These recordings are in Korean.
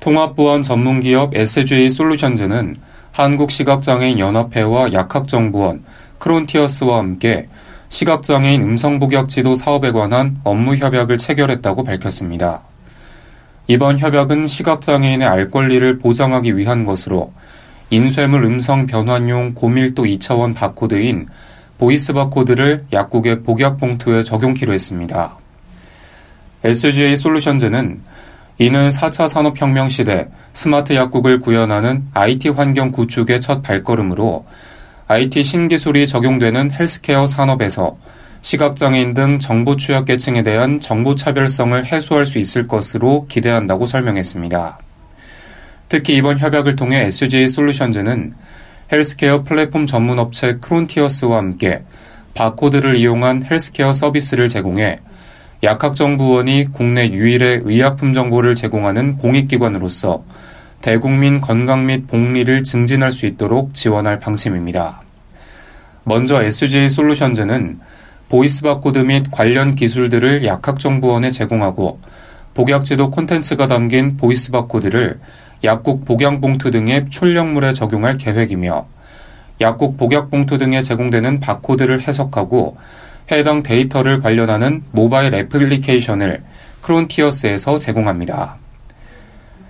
통합보안 전문기업 SGA 솔루션즈는 한국시각장애인 연합회와 약학정보원, 크론티어스와 함께 시각장애인 음성복약 지도 사업에 관한 업무 협약을 체결했다고 밝혔습니다. 이번 협약은 시각장애인의 알 권리를 보장하기 위한 것으로 인쇄물 음성 변환용 고밀도 2차원 바코드인 보이스 바코드를 약국의 복약 봉투에 적용키로 했습니다. SGA 솔루션즈는 이는 4차 산업혁명 시대 스마트 약국을 구현하는 IT 환경 구축의 첫 발걸음으로 IT 신기술이 적용되는 헬스케어 산업에서 시각장애인 등 정보 취약계층에 대한 정보 차별성을 해소할 수 있을 것으로 기대한다고 설명했습니다. 특히 이번 협약을 통해 SGA 솔루션즈는 헬스케어 플랫폼 전문 업체 크론티어스와 함께 바코드를 이용한 헬스케어 서비스를 제공해 약학정보원이 국내 유일의 의약품 정보를 제공하는 공익기관으로서 대국민 건강 및 복리를 증진할 수 있도록 지원할 방침입니다. 먼저 SGA 솔루션즈는 보이스 바코드 및 관련 기술들을 약학정보원에 제공하고 복약지도 콘텐츠가 담긴 보이스 바코드를 약국 복약봉투 등의 출력물에 적용할 계획이며 약국 복약봉투 등에 제공되는 바코드를 해석하고 해당 데이터를 관리하는 모바일 애플리케이션을 크론티어스에서 제공합니다.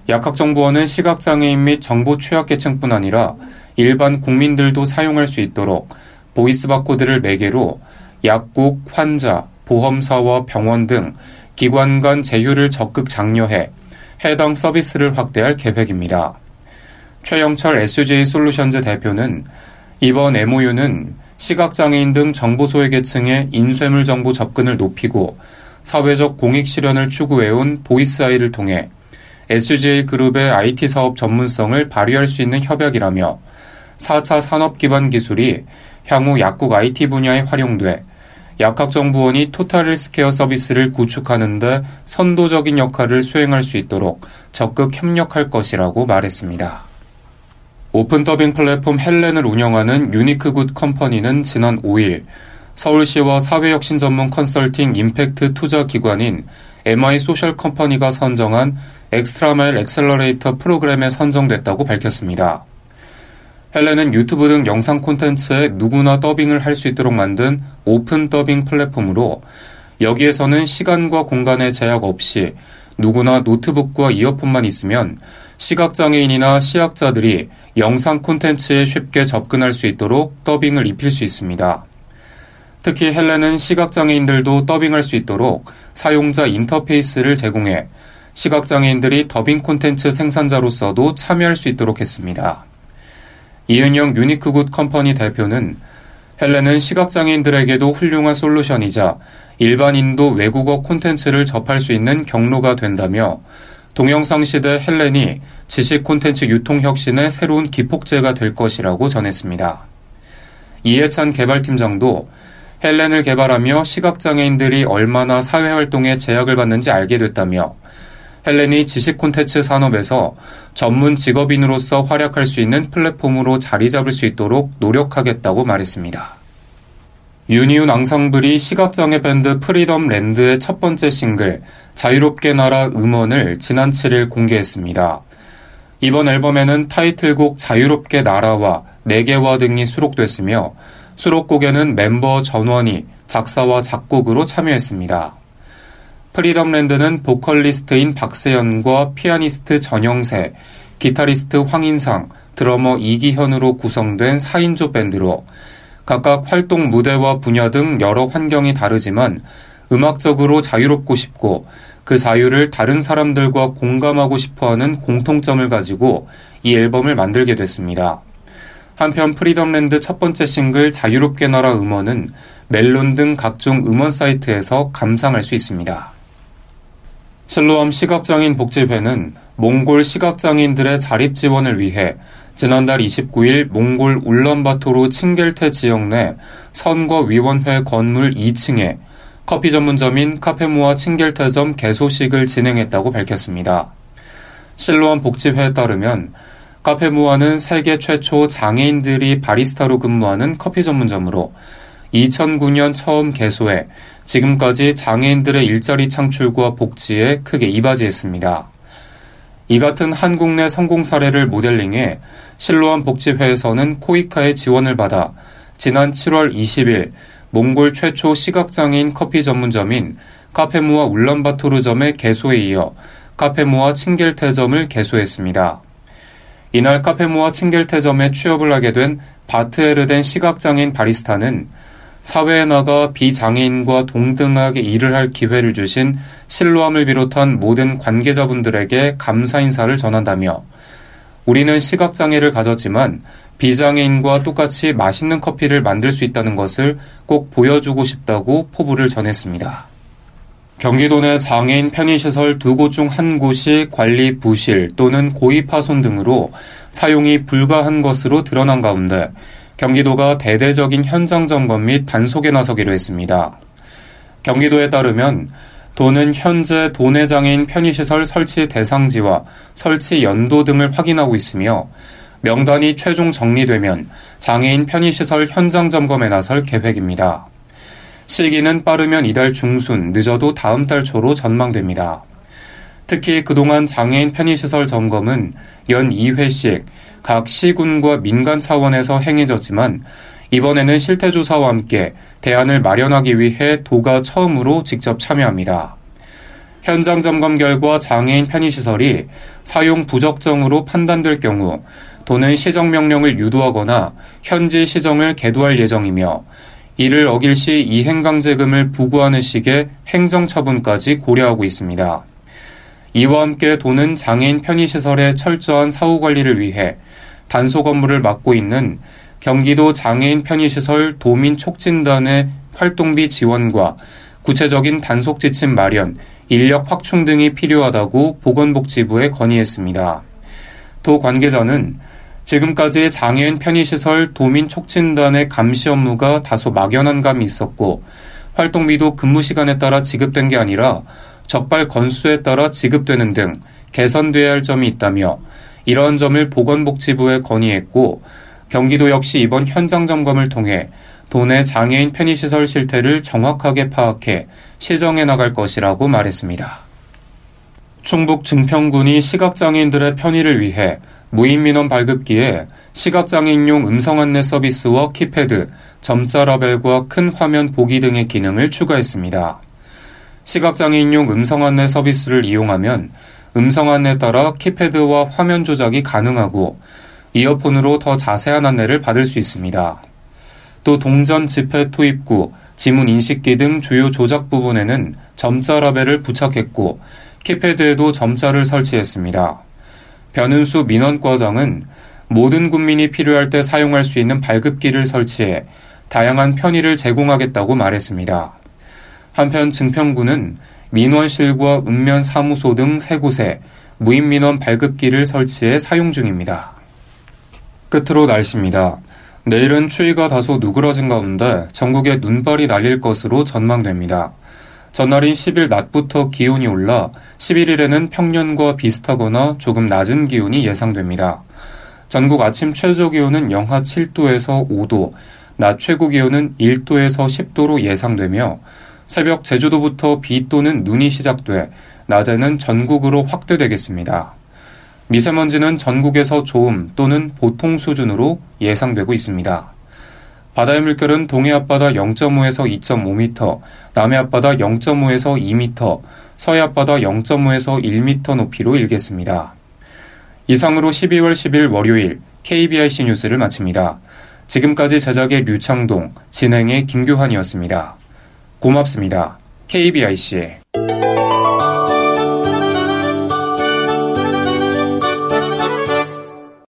약학정보원은 시각장애인 및 정보 취약계층뿐 아니라 일반 국민들도 사용할 수 있도록 보이스 바코드를 매개로 약국, 환자, 보험사와 병원 등 기관 간 제휴를 적극 장려해 해당 서비스를 확대할 계획입니다. 최영철 SJ 솔루션즈 대표는 이번 MOU는 시각장애인 등 정보소외계층의 인쇄물 정보 접근을 높이고 사회적 공익 실현을 추구해온 보이스아이를 통해 SGA 그룹의 IT 사업 전문성을 발휘할 수 있는 협약이라며 4차 산업 기반 기술이 향후 약국 IT 분야에 활용돼 약학정보원이 토탈 헬스케어 서비스를 구축하는 데 선도적인 역할을 수행할 수 있도록 적극 협력할 것이라고 말했습니다. 오픈 더빙 플랫폼 헬렌을 운영하는 유니크 굿 컴퍼니는 지난 5일 서울시와 사회혁신 전문 컨설팅 임팩트 투자 기관인 MY 소셜 컴퍼니가 선정한 엑스트라마일 엑셀러레이터 프로그램에 선정됐다고 밝혔습니다. 헬렌은 유튜브 등 영상 콘텐츠에 누구나 더빙을 할 수 있도록 만든 오픈 더빙 플랫폼으로 여기에서는 시간과 공간의 제약 없이 누구나 노트북과 이어폰만 있으면 시각장애인이나 시약자들이 영상 콘텐츠에 쉽게 접근할 수 있도록 더빙을 입힐 수 있습니다. 특히 헬렌은 시각장애인들도 더빙할 수 있도록 사용자 인터페이스를 제공해 시각장애인들이 더빙 콘텐츠 생산자로서도 참여할 수 있도록 했습니다. 이은영 유니크굿 컴퍼니 대표는 헬렌은 시각장애인들에게도 훌륭한 솔루션이자 일반인도 외국어 콘텐츠를 접할 수 있는 경로가 된다며 동영상 시대 헬렌이 지식 콘텐츠 유통 혁신의 새로운 기폭제가 될 것이라고 전했습니다. 이해찬 개발팀장도 헬렌을 개발하며 시각장애인들이 얼마나 사회활동에 제약을 받는지 알게 됐다며 헬렌이 지식 콘텐츠 산업에서 전문 직업인으로서 활약할 수 있는 플랫폼으로 자리 잡을 수 있도록 노력하겠다고 말했습니다. 유니온 앙상블이 시각장애 밴드 프리덤 랜드의 첫 번째 싱글 자유롭게 날아 음원을 지난 7일 공개했습니다. 이번 앨범에는 타이틀곡 자유롭게 날아와 내게와 등이 수록됐으며 수록곡에는 멤버 전원이 작사와 작곡으로 참여했습니다. 프리덤 랜드는 보컬리스트인 박세연과 피아니스트 전영세, 기타리스트 황인상, 드러머 이기현으로 구성된 4인조 밴드로 각각 활동 무대와 분야 등 여러 환경이 다르지만 음악적으로 자유롭고 싶고 그 자유를 다른 사람들과 공감하고 싶어 하는 공통점을 가지고 이 앨범을 만들게 됐습니다. 한편 프리덤랜드 첫 번째 싱글 자유롭게 날아 음원은 멜론 등 각종 음원 사이트에서 감상할 수 있습니다. 실로암 시각장애인 복지회는 몽골 시각장애인들의 자립 지원을 위해 지난달 29일 몽골 울란바토르 칭겔테 지역 내 선거위원회 건물 2층에 커피 전문점인 카페모아 칭겔테점 개소식을 진행했다고 밝혔습니다. 실로원 복지회에 따르면 카페모아는 세계 최초 장애인들이 바리스타로 근무하는 커피 전문점으로 2009년 처음 개소해 지금까지 장애인들의 일자리 창출과 복지에 크게 이바지했습니다. 이 같은 한국 내 성공 사례를 모델링해 실로암 복지회에서는 코이카의 지원을 받아 지난 7월 20일 몽골 최초 시각장애인 커피 전문점인 카페모아 울란바토르점의 개소에 이어 카페모아 칭겔테점을 개소했습니다. 이날 카페모아 칭겔테점에 취업을 하게 된 바트에르덴 시각장애인 바리스타는 사회에 나가 비장애인과 동등하게 일을 할 기회를 주신 실로암을 비롯한 모든 관계자분들에게 감사 인사를 전한다며 우리는 시각장애를 가졌지만 비장애인과 똑같이 맛있는 커피를 만들 수 있다는 것을 꼭 보여주고 싶다고 포부를 전했습니다. 경기도 내 장애인 편의시설 두 곳 중 한 곳이 관리 부실 또는 고의 파손 등으로 사용이 불가한 것으로 드러난 가운데 경기도가 대대적인 현장 점검 및 단속에 나서기로 했습니다. 경기도에 따르면 도는 현재 도내 장애인 편의시설 설치 대상지와 설치 연도 등을 확인하고 있으며 명단이 최종 정리되면 장애인 편의시설 현장 점검에 나설 계획입니다. 시기는 빠르면 이달 중순, 늦어도 다음 달 초로 전망됩니다. 특히 그동안 장애인 편의시설 점검은 연 2회씩 각 시군과 민간 차원에서 행해졌지만 이번에는 실태조사와 함께 대안을 마련하기 위해 도가 처음으로 직접 참여합니다. 현장 점검 결과 장애인 편의시설이 사용 부적정으로 판단될 경우 도는 시정명령을 유도하거나 현지 시정을 계도할 예정이며 이를 어길 시 이행강제금을 부과하는 식의 행정처분까지 고려하고 있습니다. 이와 함께 도는 장애인 편의시설의 철저한 사후 관리를 위해 단속 업무를 맡고 있는 경기도 장애인 편의시설 도민 촉진단의 활동비 지원과 구체적인 단속 지침 마련, 인력 확충 등이 필요하다고 보건복지부에 건의했습니다. 도 관계자는 지금까지 장애인 편의시설 도민 촉진단의 감시 업무가 다소 막연한 감이 있었고 활동비도 근무 시간에 따라 지급된 게 아니라 적발 건수에 따라 지급되는 등 개선돼야 할 점이 있다며 이러한 점을 보건복지부에 건의했고 경기도 역시 이번 현장 점검을 통해 도내 장애인 편의시설 실태를 정확하게 파악해 시정해 나갈 것이라고 말했습니다. 충북 증평군이 시각장애인들의 편의를 위해 무인민원 발급기에 시각장애인용 음성 안내 서비스와 키패드, 점자 라벨과 큰 화면 보기 등의 기능을 추가했습니다. 시각장애인용 음성 안내 서비스를 이용하면 음성 안내에 따라 키패드와 화면 조작이 가능하고 이어폰으로 더 자세한 안내를 받을 수 있습니다. 또 동전 지폐 투입구, 지문 인식기 등 주요 조작 부분에는 점자 라벨을 부착했고 키패드에도 점자를 설치했습니다. 변은수 민원과장은 모든 국민이 필요할 때 사용할 수 있는 발급기를 설치해 다양한 편의를 제공하겠다고 말했습니다. 한편 증평구는 민원실과 읍면 사무소 등 세 곳에 무인민원 발급기를 설치해 사용 중입니다. 끝으로 날씨입니다. 내일은 추위가 다소 누그러진 가운데 전국에 눈발이 날릴 것으로 전망됩니다. 전날인 10일 낮부터 기온이 올라 11일에는 평년과 비슷하거나 조금 낮은 기온이 예상됩니다. 전국 아침 최저 기온은 영하 7도에서 5도, 낮 최고 기온은 1도에서 10도로 예상되며 새벽 제주도부터 비 또는 눈이 시작돼 낮에는 전국으로 확대되겠습니다. 미세먼지는 전국에서 좋음 또는 보통 수준으로 예상되고 있습니다. 바다의 물결은 동해 앞바다 0.5에서 2.5m, 남해 앞바다 0.5에서 2m, 서해 앞바다 0.5에서 1m 높이로 일겠습니다. 이상으로 12월 10일 월요일 KBIC 뉴스를 마칩니다. 지금까지 제작의 류창동, 진행의 김규환이었습니다. 고맙습니다. KBIC.